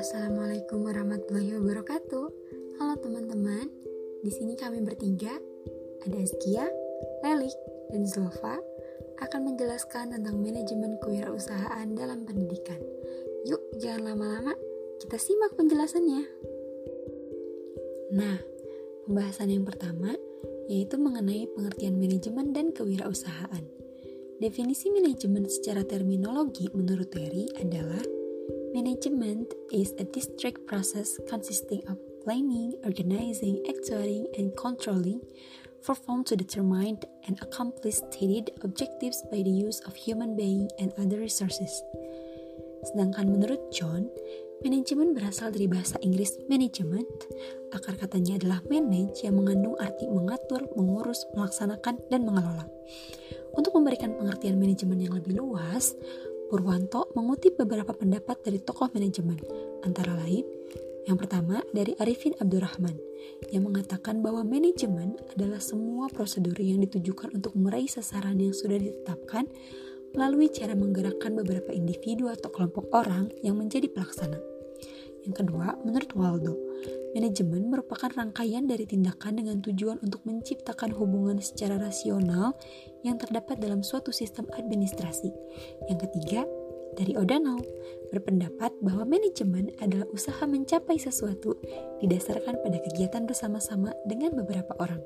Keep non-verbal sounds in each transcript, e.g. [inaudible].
Assalamualaikum warahmatullahi wabarakatuh. Halo teman-teman, di sini kami bertiga, ada Azkia, Lelik, dan Zulfa akan menjelaskan tentang manajemen kewirausahaan dalam pendidikan. Yuk, jangan lama-lama, kita simak penjelasannya. Nah, pembahasan yang pertama yaitu mengenai pengertian manajemen dan kewirausahaan. Definisi manajemen secara terminologi menurut Terry adalah Management is a district process consisting of planning, organizing, actuating, and controlling performed to determine and accomplish stated objectives by the use of human being and other resources. Sedangkan menurut John, Manajemen berasal dari bahasa Inggris management. Akar katanya adalah manage yang mengandung arti mengatur, mengurus, melaksanakan, dan mengelola. Untuk memberikan pengertian manajemen yang lebih luas, Purwanto mengutip beberapa pendapat dari tokoh manajemen, antara lain yang pertama dari Arifin Abdurrahman yang mengatakan bahwa manajemen adalah semua prosedur yang ditujukan untuk meraih sasaran yang sudah ditetapkan melalui cara menggerakkan beberapa individu atau kelompok orang yang menjadi pelaksana. Yang kedua, menurut Waldo, manajemen merupakan rangkaian dari tindakan dengan tujuan untuk menciptakan hubungan secara rasional yang terdapat dalam suatu sistem administrasi. Yang ketiga, dari O'Donnell berpendapat bahwa manajemen adalah usaha mencapai sesuatu didasarkan pada kegiatan bersama-sama dengan beberapa orang.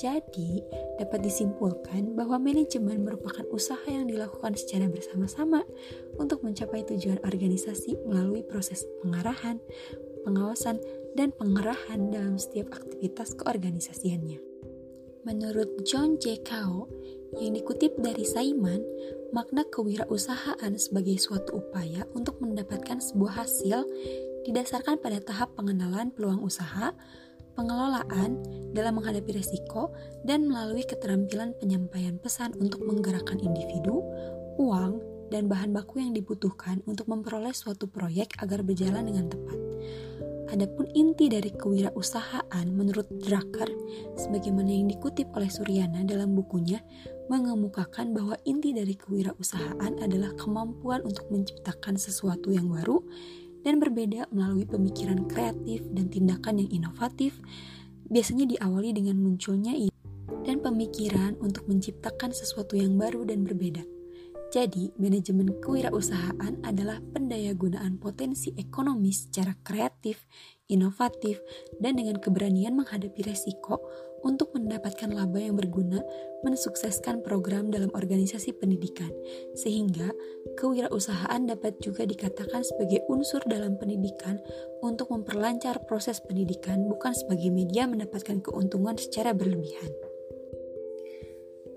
Jadi, dapat disimpulkan bahwa manajemen merupakan usaha yang dilakukan secara bersama-sama untuk mencapai tujuan organisasi melalui proses pengarahan, pengawasan, dan pengerahan dalam setiap aktivitas keorganisasiannya. Menurut John J. Cao, yang dikutip dari Saiman, makna kewirausahaan sebagai suatu upaya untuk mendapatkan sebuah hasil didasarkan pada tahap pengenalan peluang usaha, pengelolaan dalam menghadapi resiko, dan melalui keterampilan penyampaian pesan untuk menggerakkan individu, uang, dan bahan baku yang dibutuhkan untuk memperoleh suatu proyek agar berjalan dengan tepat. Adapun inti dari kewirausahaan menurut Drucker, sebagaimana yang dikutip oleh Suryana dalam bukunya, mengemukakan bahwa inti dari kewirausahaan adalah kemampuan untuk menciptakan sesuatu yang baru dan berbeda melalui pemikiran kreatif dan tindakan yang inovatif, biasanya diawali dengan munculnya ide dan pemikiran untuk menciptakan sesuatu yang baru dan berbeda. Jadi, manajemen kewirausahaan adalah pendayagunaan potensi ekonomi secara kreatif, inovatif, dan dengan keberanian menghadapi resiko untuk mendapatkan laba yang berguna mensukseskan program dalam organisasi pendidikan, sehingga kewirausahaan dapat juga dikatakan sebagai unsur dalam pendidikan untuk memperlancar proses pendidikan, bukan sebagai media mendapatkan keuntungan secara berlebihan.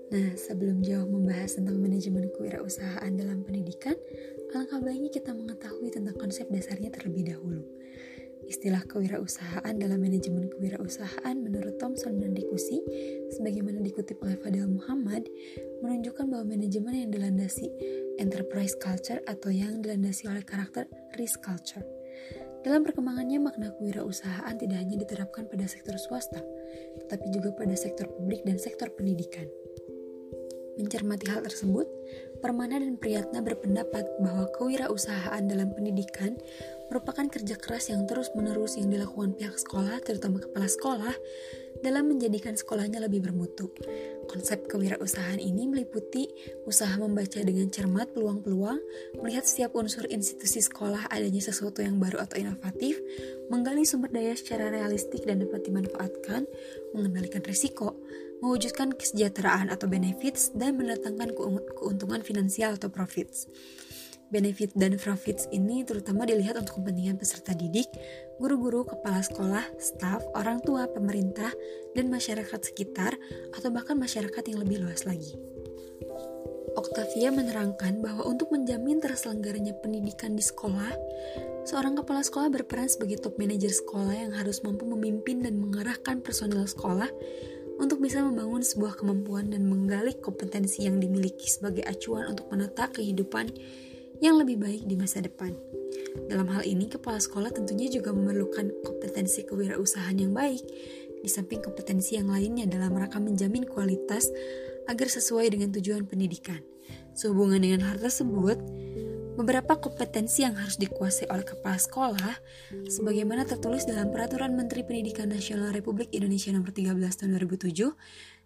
Nah, sebelum jauh membahas tentang manajemen kewirausahaan dalam pendidikan, alangkah baiknya kita mengetahui tentang konsep dasarnya terlebih dahulu. Istilah kewirausahaan dalam manajemen kewirausahaan menurut Thomson dan Dikusi, sebagaimana dikutip oleh Fadil Muhammad, menunjukkan bahwa manajemen yang dilandasi enterprise culture atau yang dilandasi oleh karakter risk culture. Dalam perkembangannya, makna kewirausahaan tidak hanya diterapkan pada sektor swasta, tetapi juga pada sektor publik dan sektor pendidikan. Mencermati hal tersebut, Permana dan Priyatna berpendapat bahwa kewirausahaan dalam pendidikan merupakan kerja keras yang terus-menerus yang dilakukan pihak sekolah, terutama kepala sekolah, dalam menjadikan sekolahnya lebih bermutu. Konsep kewirausahaan ini meliputi usaha membaca dengan cermat peluang-peluang, melihat setiap unsur institusi sekolah adanya sesuatu yang baru atau inovatif, menggali sumber daya secara realistik dan dapat dimanfaatkan, mengendalikan risiko, mewujudkan kesejahteraan atau benefits, dan mendatangkan keuntungan finansial atau profits. Benefit dan profits ini terutama dilihat untuk kepentingan peserta didik, guru-guru, kepala sekolah, staf, orang tua, pemerintah, dan masyarakat sekitar, atau bahkan masyarakat yang lebih luas lagi. Octavia menerangkan bahwa untuk menjamin terselenggaranya pendidikan di sekolah, seorang kepala sekolah berperan sebagai top manager sekolah yang harus mampu memimpin dan mengarahkan personel sekolah untuk bisa membangun sebuah kemampuan dan menggali kompetensi yang dimiliki sebagai acuan untuk menata kehidupan yang lebih baik di masa depan. Dalam hal ini, kepala sekolah tentunya juga memerlukan kompetensi kewirausahaan yang baik, di samping kompetensi yang lainnya dalam rangka menjamin kualitas agar sesuai dengan tujuan pendidikan. Sehubungan dengan hal tersebut, beberapa kompetensi yang harus dikuasai oleh kepala sekolah sebagaimana tertulis dalam Peraturan Menteri Pendidikan Nasional Republik Indonesia Nomor 13 Tahun 2007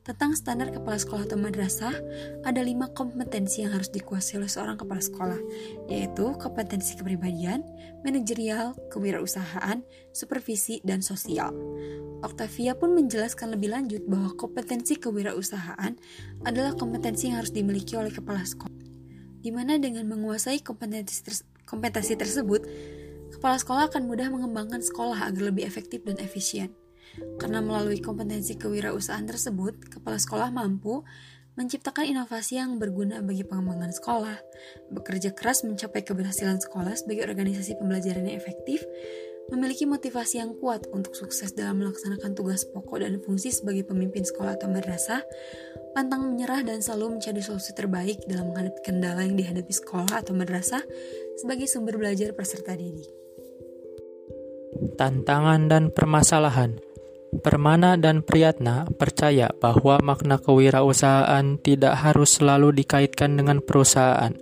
tentang standar kepala sekolah atau madrasah, ada lima kompetensi yang harus dikuasai oleh seorang kepala sekolah, yaitu kompetensi kepribadian, manajerial, kewirausahaan, supervisi, dan sosial. Octavia pun menjelaskan lebih lanjut bahwa kompetensi kewirausahaan adalah kompetensi yang harus dimiliki oleh kepala sekolah, di mana dengan menguasai kompetensi, ter kompetensi tersebut, kepala sekolah akan mudah mengembangkan sekolah agar lebih efektif dan efisien. Karena melalui kompetensi kewirausahaan tersebut, kepala sekolah mampu menciptakan inovasi yang berguna bagi pengembangan sekolah, bekerja keras mencapai keberhasilan sekolah sebagai organisasi pembelajaran yang efektif, memiliki motivasi yang kuat untuk sukses dalam melaksanakan tugas pokok dan fungsi sebagai pemimpin sekolah atau madrasah, pantang menyerah dan selalu mencari solusi terbaik dalam menghadapi kendala yang dihadapi sekolah atau madrasah sebagai sumber belajar peserta didik. Tantangan dan permasalahan Permana dan Priyatna percaya bahwa makna kewirausahaan tidak harus selalu dikaitkan dengan perusahaan,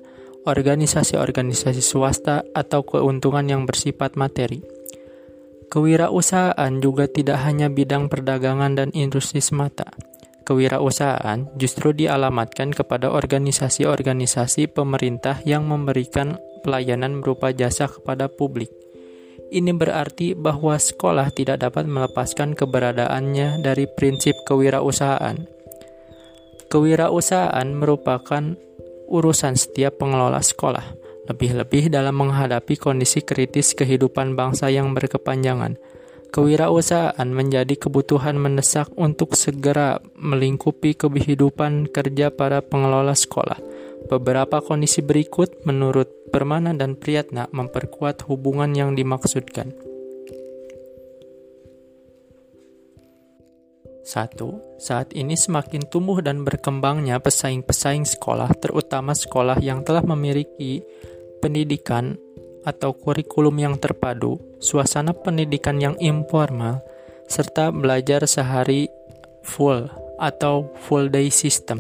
organisasi-organisasi swasta, atau keuntungan yang bersifat materi. Kewirausahaan juga tidak hanya bidang perdagangan dan industri semata. Kewirausahaan justru dialamatkan kepada organisasi-organisasi pemerintah yang memberikan pelayanan berupa jasa kepada publik ini berarti bahwa sekolah tidak dapat melepaskan keberadaannya dari prinsip kewirausahaan. Kewirausahaan merupakan urusan setiap pengelola sekolah, lebih-lebih dalam menghadapi kondisi kritis kehidupan bangsa yang berkepanjangan. Kewirausahaan menjadi kebutuhan mendesak untuk segera melingkupi kehidupan kerja para pengelola sekolah. Beberapa kondisi berikut menurut Permana dan Priyatna memperkuat hubungan yang dimaksudkan. 1. Saat ini semakin tumbuh dan berkembangnya pesaing-pesaing sekolah, terutama sekolah yang telah memiliki pendidikan atau kurikulum yang terpadu, suasana pendidikan yang informal, serta belajar sehari full atau full day system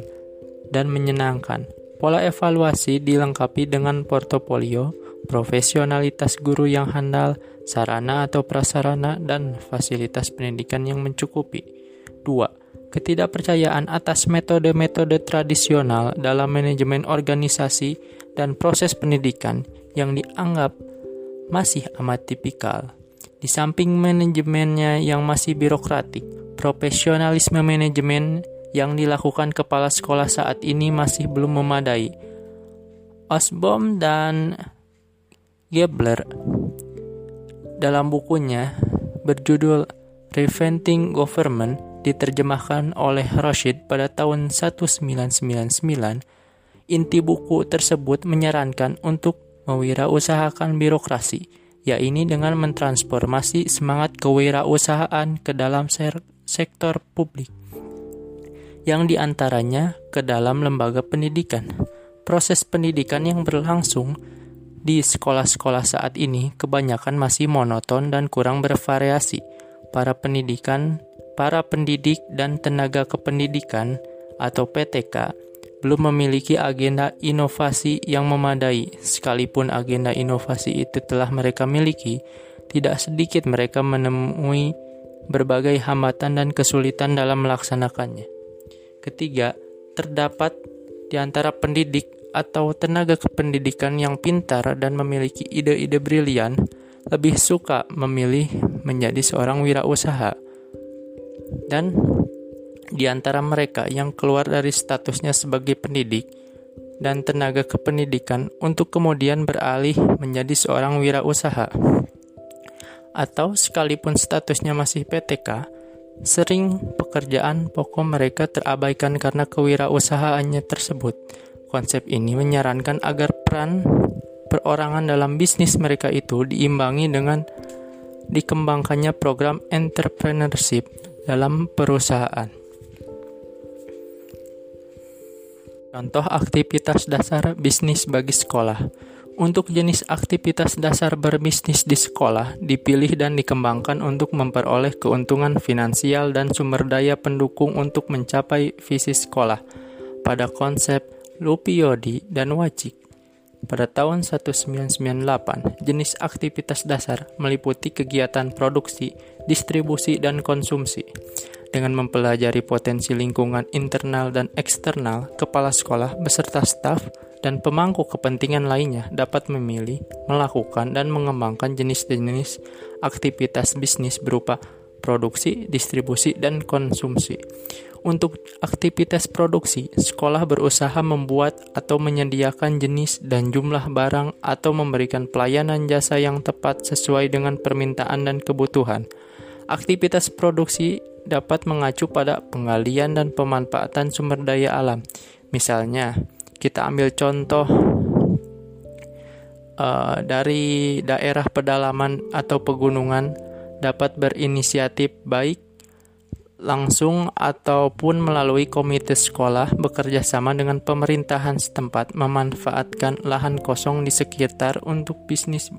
dan menyenangkan. Pola evaluasi dilengkapi dengan portofolio, profesionalitas guru yang handal, sarana atau prasarana, dan fasilitas pendidikan yang mencukupi. 2. Ketidakpercayaan atas metode-metode tradisional dalam manajemen organisasi dan proses pendidikan yang dianggap masih amat tipikal. Di samping manajemennya yang masih birokratik, profesionalisme manajemen yang dilakukan kepala sekolah saat ini masih belum memadai. Osbom dan Gebler dalam bukunya berjudul Preventing Government diterjemahkan oleh Rashid pada tahun 1999. Inti buku tersebut menyarankan untuk mewirausahakan birokrasi, yaitu dengan mentransformasi semangat kewirausahaan ke dalam sektor publik yang di antaranya ke dalam lembaga pendidikan. Proses pendidikan yang berlangsung di sekolah-sekolah saat ini kebanyakan masih monoton dan kurang bervariasi. Para pendidikan, para pendidik dan tenaga kependidikan atau PTK belum memiliki agenda inovasi yang memadai. Sekalipun agenda inovasi itu telah mereka miliki, tidak sedikit mereka menemui berbagai hambatan dan kesulitan dalam melaksanakannya. Ketiga, terdapat di antara pendidik atau tenaga kependidikan yang pintar dan memiliki ide-ide brilian lebih suka memilih menjadi seorang wirausaha. Dan di antara mereka yang keluar dari statusnya sebagai pendidik dan tenaga kependidikan untuk kemudian beralih menjadi seorang wirausaha. Atau sekalipun statusnya masih PTK, Sering pekerjaan pokok mereka terabaikan karena kewirausahaannya tersebut. Konsep ini menyarankan agar peran perorangan dalam bisnis mereka itu diimbangi dengan dikembangkannya program entrepreneurship dalam perusahaan. Contoh aktivitas dasar bisnis bagi sekolah. Untuk jenis aktivitas dasar berbisnis di sekolah, dipilih dan dikembangkan untuk memperoleh keuntungan finansial dan sumber daya pendukung untuk mencapai visi sekolah. Pada konsep Lupiyodi, dan Wajik. Pada tahun 1998, jenis aktivitas dasar meliputi kegiatan produksi, distribusi, dan konsumsi. Dengan mempelajari potensi lingkungan internal dan eksternal, kepala sekolah beserta staf dan pemangku kepentingan lainnya dapat memilih, melakukan, dan mengembangkan jenis-jenis aktivitas bisnis berupa produksi, distribusi, dan konsumsi. Untuk aktivitas produksi, sekolah berusaha membuat atau menyediakan jenis dan jumlah barang atau memberikan pelayanan jasa yang tepat sesuai dengan permintaan dan kebutuhan. Aktivitas produksi dapat mengacu pada penggalian dan pemanfaatan sumber daya alam. Misalnya, kita ambil contoh uh, dari daerah pedalaman atau pegunungan dapat berinisiatif baik langsung ataupun melalui komite sekolah bekerja sama dengan pemerintahan setempat memanfaatkan lahan kosong di sekitar untuk bisnis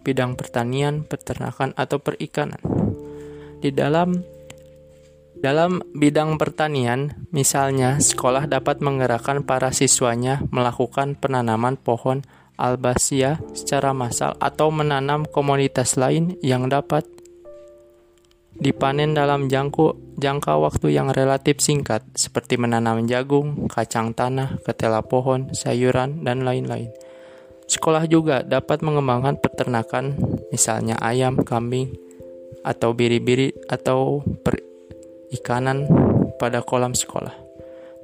bidang pertanian, peternakan, atau perikanan. Di dalam dalam bidang pertanian, misalnya sekolah dapat menggerakkan para siswanya melakukan penanaman pohon albasia secara massal atau menanam komoditas lain yang dapat dipanen dalam jangka, jangka waktu yang relatif singkat, seperti menanam jagung, kacang tanah, ketela pohon, sayuran, dan lain-lain. Sekolah juga dapat mengembangkan peternakan, misalnya ayam, kambing, atau biri-biri, atau perikanan pada kolam sekolah.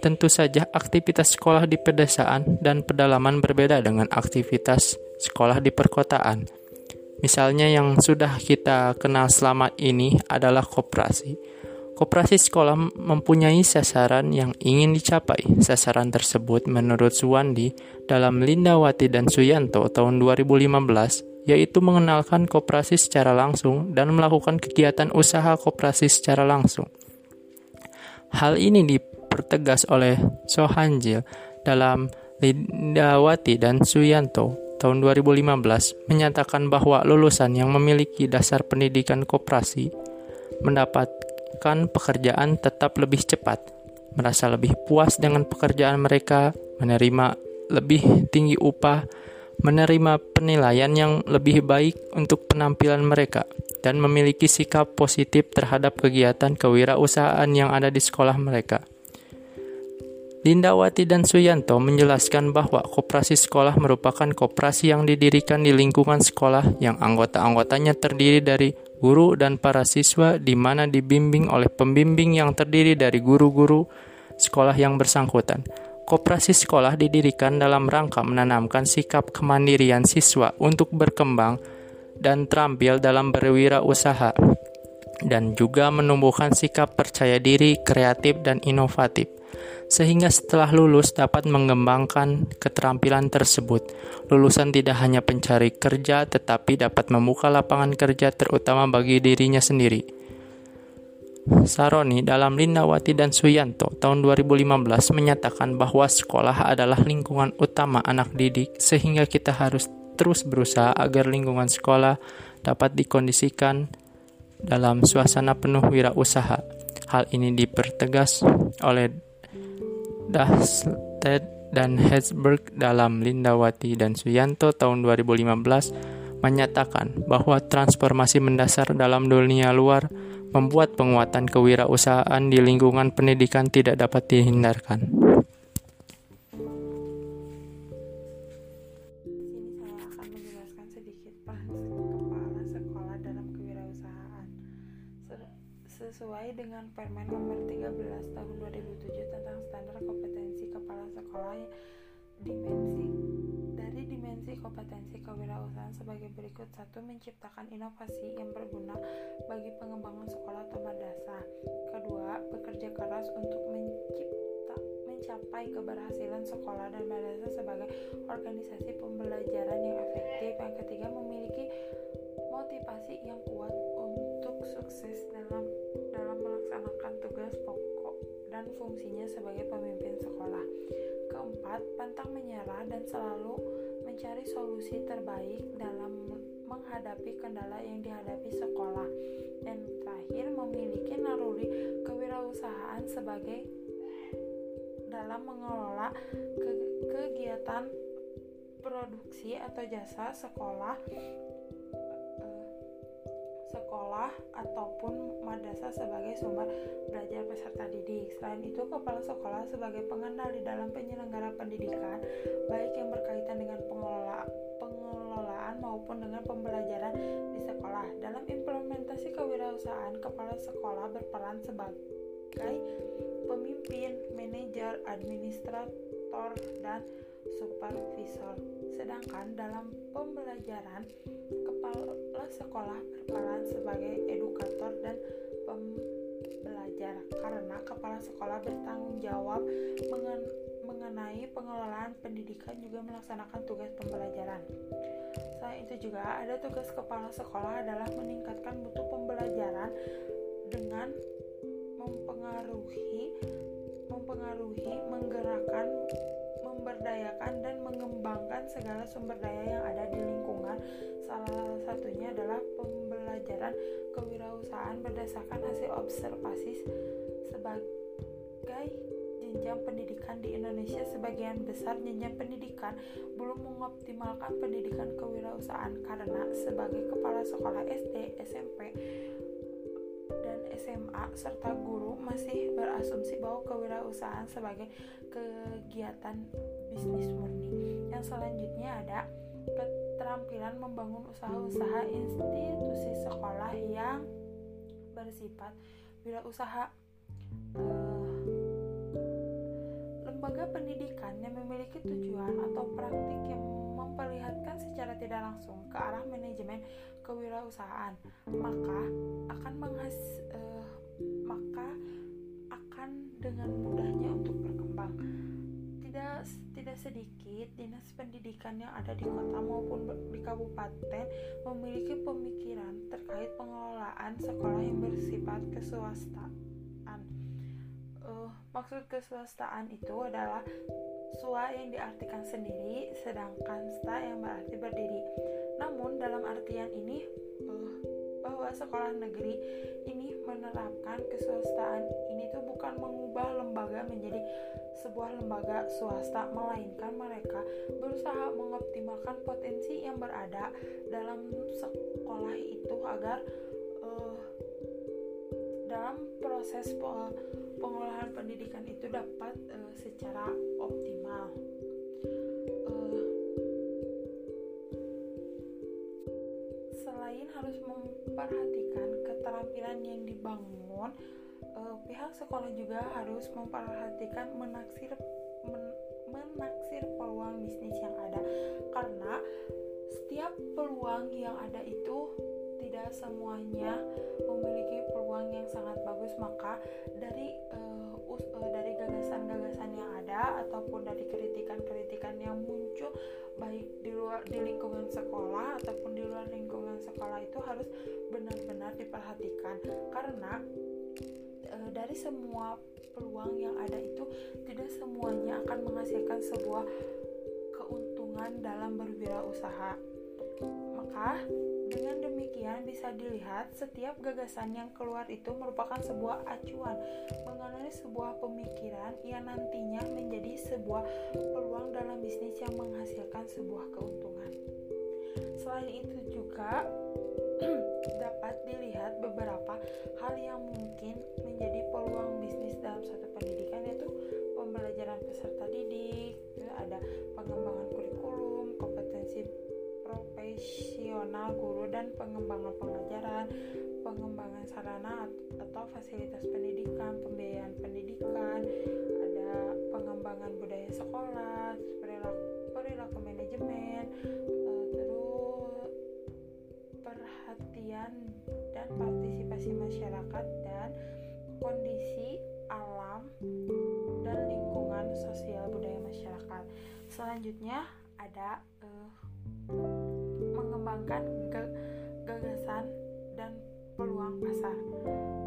Tentu saja, aktivitas sekolah di pedesaan dan pedalaman berbeda dengan aktivitas sekolah di perkotaan Misalnya yang sudah kita kenal selama ini adalah koperasi. Koperasi sekolah mempunyai sasaran yang ingin dicapai. Sasaran tersebut menurut Suwandi dalam Lindawati dan Suyanto tahun 2015 yaitu mengenalkan koperasi secara langsung dan melakukan kegiatan usaha koperasi secara langsung. Hal ini dipertegas oleh Sohanjil dalam Lindawati dan Suyanto tahun 2015 menyatakan bahwa lulusan yang memiliki dasar pendidikan koperasi mendapatkan pekerjaan tetap lebih cepat, merasa lebih puas dengan pekerjaan mereka, menerima lebih tinggi upah, menerima penilaian yang lebih baik untuk penampilan mereka, dan memiliki sikap positif terhadap kegiatan kewirausahaan yang ada di sekolah mereka. Lindawati dan Suyanto menjelaskan bahwa koperasi sekolah merupakan koperasi yang didirikan di lingkungan sekolah yang anggota-anggotanya terdiri dari guru dan para siswa di mana dibimbing oleh pembimbing yang terdiri dari guru-guru sekolah yang bersangkutan. Koperasi sekolah didirikan dalam rangka menanamkan sikap kemandirian siswa untuk berkembang dan terampil dalam berwirausaha dan juga menumbuhkan sikap percaya diri, kreatif, dan inovatif sehingga setelah lulus dapat mengembangkan keterampilan tersebut. Lulusan tidak hanya pencari kerja, tetapi dapat membuka lapangan kerja terutama bagi dirinya sendiri. Saroni dalam Lindawati dan Suyanto tahun 2015 menyatakan bahwa sekolah adalah lingkungan utama anak didik sehingga kita harus terus berusaha agar lingkungan sekolah dapat dikondisikan dalam suasana penuh wirausaha. Hal ini dipertegas oleh Dahsted dan Herzberg dalam Lindawati dan Suyanto tahun 2015 menyatakan bahwa transformasi mendasar dalam dunia luar membuat penguatan kewirausahaan di lingkungan pendidikan tidak dapat dihindarkan. sesuai dengan Permen nomor 13 tahun 2007 tentang standar kompetensi kepala sekolah dimensi dimensi kompetensi kewirausahaan sebagai berikut. Satu menciptakan inovasi yang berguna bagi pengembangan sekolah atau madrasah. Kedua bekerja keras untuk mencipta mencapai keberhasilan sekolah dan madrasah sebagai organisasi pembelajaran yang efektif. Yang ketiga memiliki motivasi yang kuat untuk sukses dalam melaksanakan tugas pokok dan fungsinya sebagai pemimpin sekolah. Keempat, pantang menyerah dan selalu mencari solusi terbaik dalam menghadapi kendala yang dihadapi sekolah. Dan terakhir, memiliki naluri kewirausahaan sebagai dalam mengelola ke kegiatan produksi atau jasa sekolah sekolah ataupun madrasah sebagai sumber belajar peserta didik. Selain itu, kepala sekolah sebagai pengendal di dalam penyelenggara pendidikan, baik yang berkaitan dengan pengelola, pengelolaan maupun dengan pembelajaran di sekolah. Dalam implementasi kewirausahaan, kepala sekolah berperan sebagai pemimpin, manajer, administrator, dan supervisor. Sedangkan dalam pembelajaran, kepala sekolah berperan sebagai edukator dan pembelajar karena kepala sekolah bertanggung jawab mengenai pengelolaan pendidikan juga melaksanakan tugas pembelajaran. Selain itu juga ada tugas kepala sekolah adalah meningkatkan mutu pembelajaran dengan mempengaruhi mempengaruhi menggerakkan memberdayakan dan mengembangkan segala sumber daya yang ada di lingkungan. Salah satunya adalah pembelajaran kewirausahaan berdasarkan hasil observasi sebagai jenjang pendidikan di Indonesia sebagian besar jenjang pendidikan belum mengoptimalkan pendidikan kewirausahaan karena sebagai kepala sekolah SD, SMP, dan SMA serta guru masih berasumsi bahwa kewirausahaan sebagai kegiatan bisnis murni. Yang selanjutnya ada keterampilan membangun usaha-usaha institusi sekolah yang bersifat wirausaha. Uh, lembaga pendidikan yang memiliki tujuan atau praktik yang memperlihatkan secara tidak langsung ke arah manajemen kewirausahaan, maka akan menghas uh, maka akan dengan mudahnya untuk berkembang. Tidak sedikit dinas pendidikan yang ada di kota maupun di kabupaten memiliki pemikiran terkait pengelolaan sekolah yang bersifat keswastaan. Uh, maksud keswastaan itu adalah swa yang diartikan sendiri, sedangkan sta yang berarti berdiri. Namun dalam artian ini uh, bahwa sekolah negeri ini menerapkan keswastaan ini tuh bukan mengubah lembaga menjadi sebuah lembaga swasta melainkan mereka berusaha mengoptimalkan potensi yang berada dalam sekolah itu agar uh, dalam proses pengolahan pendidikan itu dapat uh, secara optimal. harus memperhatikan keterampilan yang dibangun uh, pihak sekolah juga harus memperhatikan menaksir men, menaksir peluang bisnis yang ada. Karena setiap peluang yang ada itu tidak semuanya memiliki peluang yang sangat bagus. Maka dari uh, us, uh, dari gagasan-gagasan yang ada ataupun dari kritikan-kritikan yang muncul baik di luar di lingkungan sekolah ataupun di luar lingkungan sekolah itu harus benar-benar diperhatikan. Karena e, dari semua peluang yang ada itu tidak semuanya akan menghasilkan sebuah keuntungan dalam berwirausaha maka dengan demikian bisa dilihat setiap gagasan yang keluar itu merupakan sebuah acuan mengenai sebuah pemikiran yang nantinya menjadi sebuah peluang dalam bisnis yang menghasilkan sebuah keuntungan. Selain itu juga [clears throat] dapat dilihat beberapa hal yang mungkin menjadi peluang bisnis dalam satu pendidikan yaitu pembelajaran peserta didik, ada pengembangan kurikulum, kompetensi profesional guru dan pengembangan pengajaran, pengembangan sarana atau fasilitas pendidikan, pembiayaan pendidikan, ada pengembangan budaya sekolah, Selanjutnya ada uh, mengembangkan gagasan dan peluang pasar.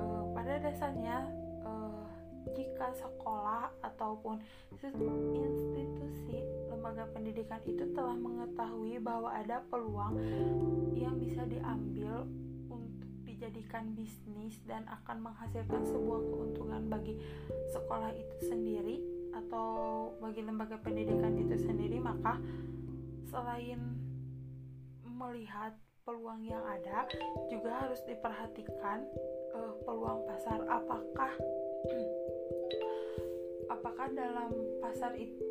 Uh, pada dasarnya, uh, jika sekolah ataupun institusi lembaga pendidikan itu telah mengetahui bahwa ada peluang yang bisa diambil untuk dijadikan bisnis dan akan menghasilkan sebuah keuntungan bagi sekolah itu sendiri atau bagi lembaga pendidikan itu sendiri maka selain melihat peluang yang ada juga harus diperhatikan uh, peluang pasar. Apakah [clears throat] apakah dalam pasar itu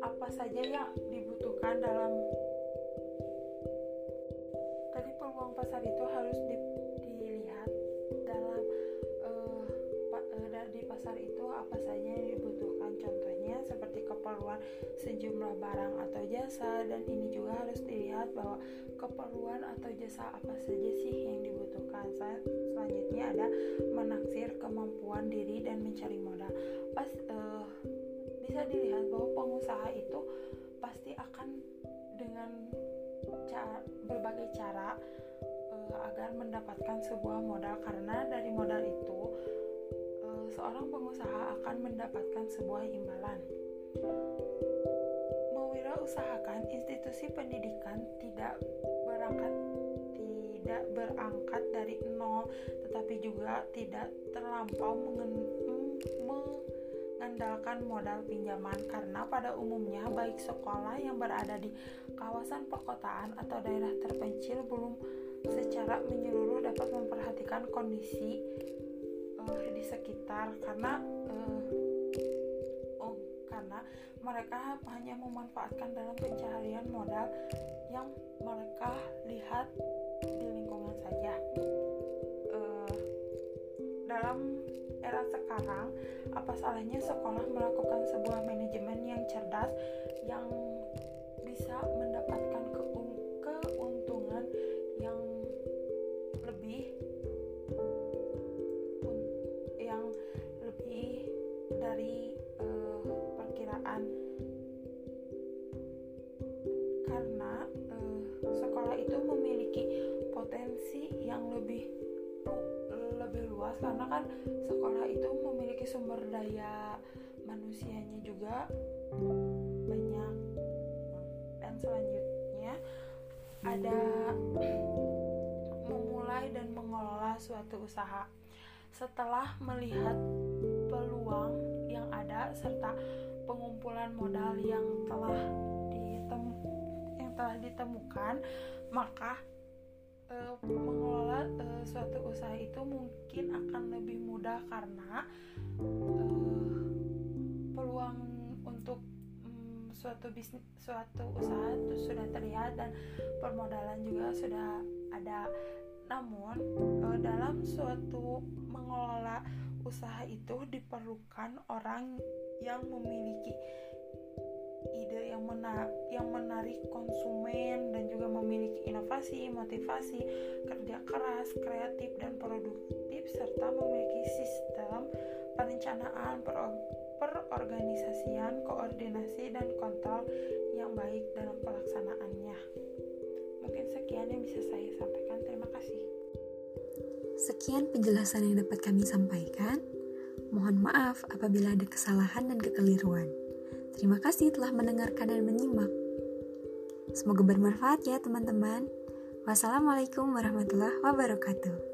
apa saja yang dibutuhkan dalam tadi peluang pasar itu harus di, dilihat dalam pa, uh, di pasar itu apa saja yang keperluan sejumlah barang atau jasa dan ini juga harus dilihat bahwa keperluan atau jasa apa saja sih yang dibutuhkan. Selanjutnya ada menaksir kemampuan diri dan mencari modal. Pas uh, bisa dilihat bahwa pengusaha itu pasti akan dengan cara, berbagai cara uh, agar mendapatkan sebuah modal. Karena dari modal itu uh, seorang pengusaha akan mendapatkan sebuah imbalan mewirausahakan institusi pendidikan tidak berangkat tidak berangkat dari nol tetapi juga tidak terlampau mengandalkan modal pinjaman. Karena pada umumnya baik sekolah yang berada di kawasan perkotaan atau daerah terpencil belum secara menyeluruh dapat memperhatikan kondisi uh, di sekitar. Karena uh, karena mereka hanya memanfaatkan dalam pencarian modal yang mereka lihat di lingkungan saja. Uh, dalam era sekarang, apa salahnya sekolah melakukan sebuah manajemen yang cerdas yang bisa mendapatkan potensi yang lebih lebih luas? Karena kan sekolah itu memiliki sumber daya manusianya juga banyak. Dan selanjutnya ada memulai dan mengelola suatu usaha. Setelah melihat peluang yang ada serta pengumpulan modal yang telah ditem yang telah ditemukan maka uh, mengelola uh, suatu usaha itu mungkin akan lebih mudah karena uh, peluang untuk um, suatu bisnis suatu usaha itu sudah terlihat dan permodalan juga sudah ada. Namun dalam suatu mengelola usaha itu diperlukan orang yang memiliki ide yang yang menarik konsumen dan juga memiliki inovasi, motivasi, kerja keras, kreatif dan produktif serta memiliki sistem perencanaan, perorganisasian, koordinasi dan kontrol yang baik dalam pelaksanaannya. Mungkin sekian yang bisa saya sampaikan. Terima kasih. Sekian penjelasan yang dapat kami sampaikan. Mohon maaf apabila ada kesalahan dan kekeliruan. Terima kasih telah mendengarkan dan menyimak. Semoga bermanfaat ya teman-teman. Wassalamualaikum warahmatullahi wabarakatuh.